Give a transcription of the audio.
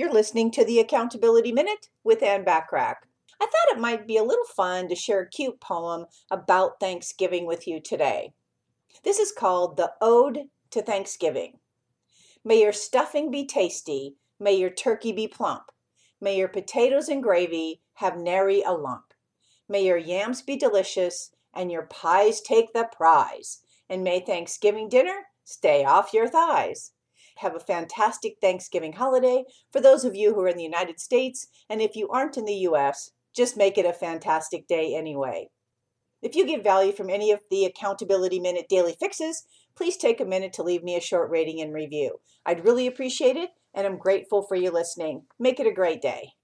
You're listening to the Accountability Minute with Anne Bachrach. I thought it might be a little fun to share a cute poem about Thanksgiving with you today. This is called The Ode to Thanksgiving. May your stuffing be tasty, may your turkey be plump, may your potatoes and gravy have nary a lump. May your yams be delicious and your pies take the prize, and may Thanksgiving dinner stay off your thighs. Have a fantastic Thanksgiving holiday for those of you who are in the United States, and if you aren't in the US, just make it a fantastic day anyway. If you get value from any of the Accountability Minute daily fixes, please take a minute to leave me a short rating and review. I'd really appreciate it, and I'm grateful for you listening. Make it a great day.